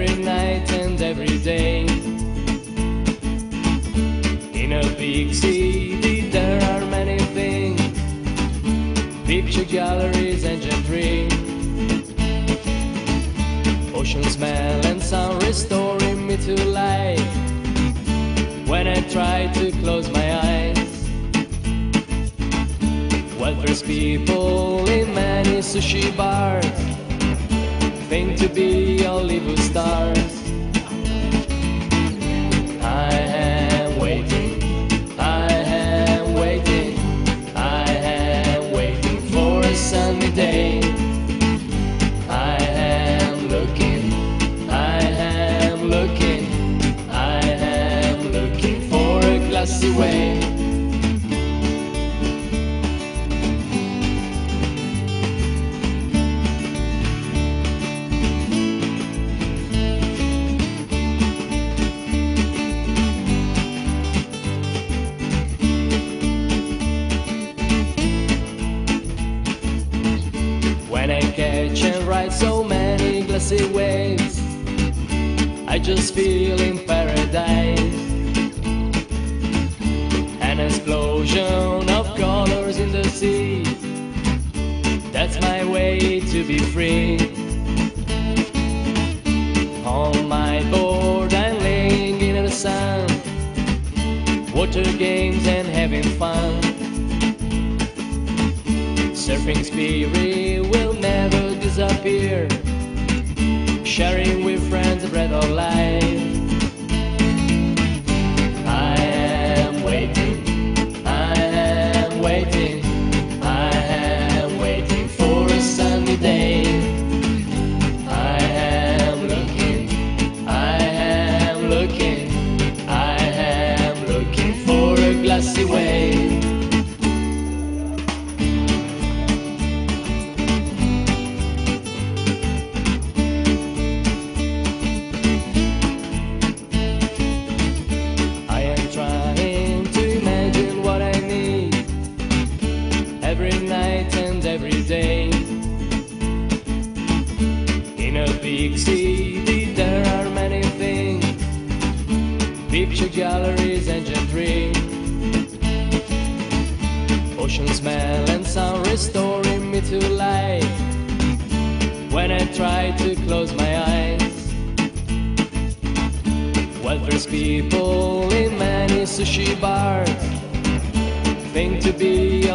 every night and every day. In a big city, there are many things picture galleries and gentry. Ocean smell and sound restoring me to life when I try to close my eyes. Well, there's people in many sushi bars think to be Hollywood stars. I am waiting, I am waiting, I am waiting for a sunny day. I am looking, I am looking, I am looking for a glassy way. So many glassy waves, I just feel in paradise. An explosion of colors in the sea. That's my way to be free. On my board, I'm laying in the sun. Water games and having fun. Surfing spirit disappear. Sharing with friends the bread of life. Every night and every day. In a big city, there are many things picture galleries and gentry. Ocean smell and sound restoring me to life when I try to close my eyes. Well, there's people in many sushi bars think to be.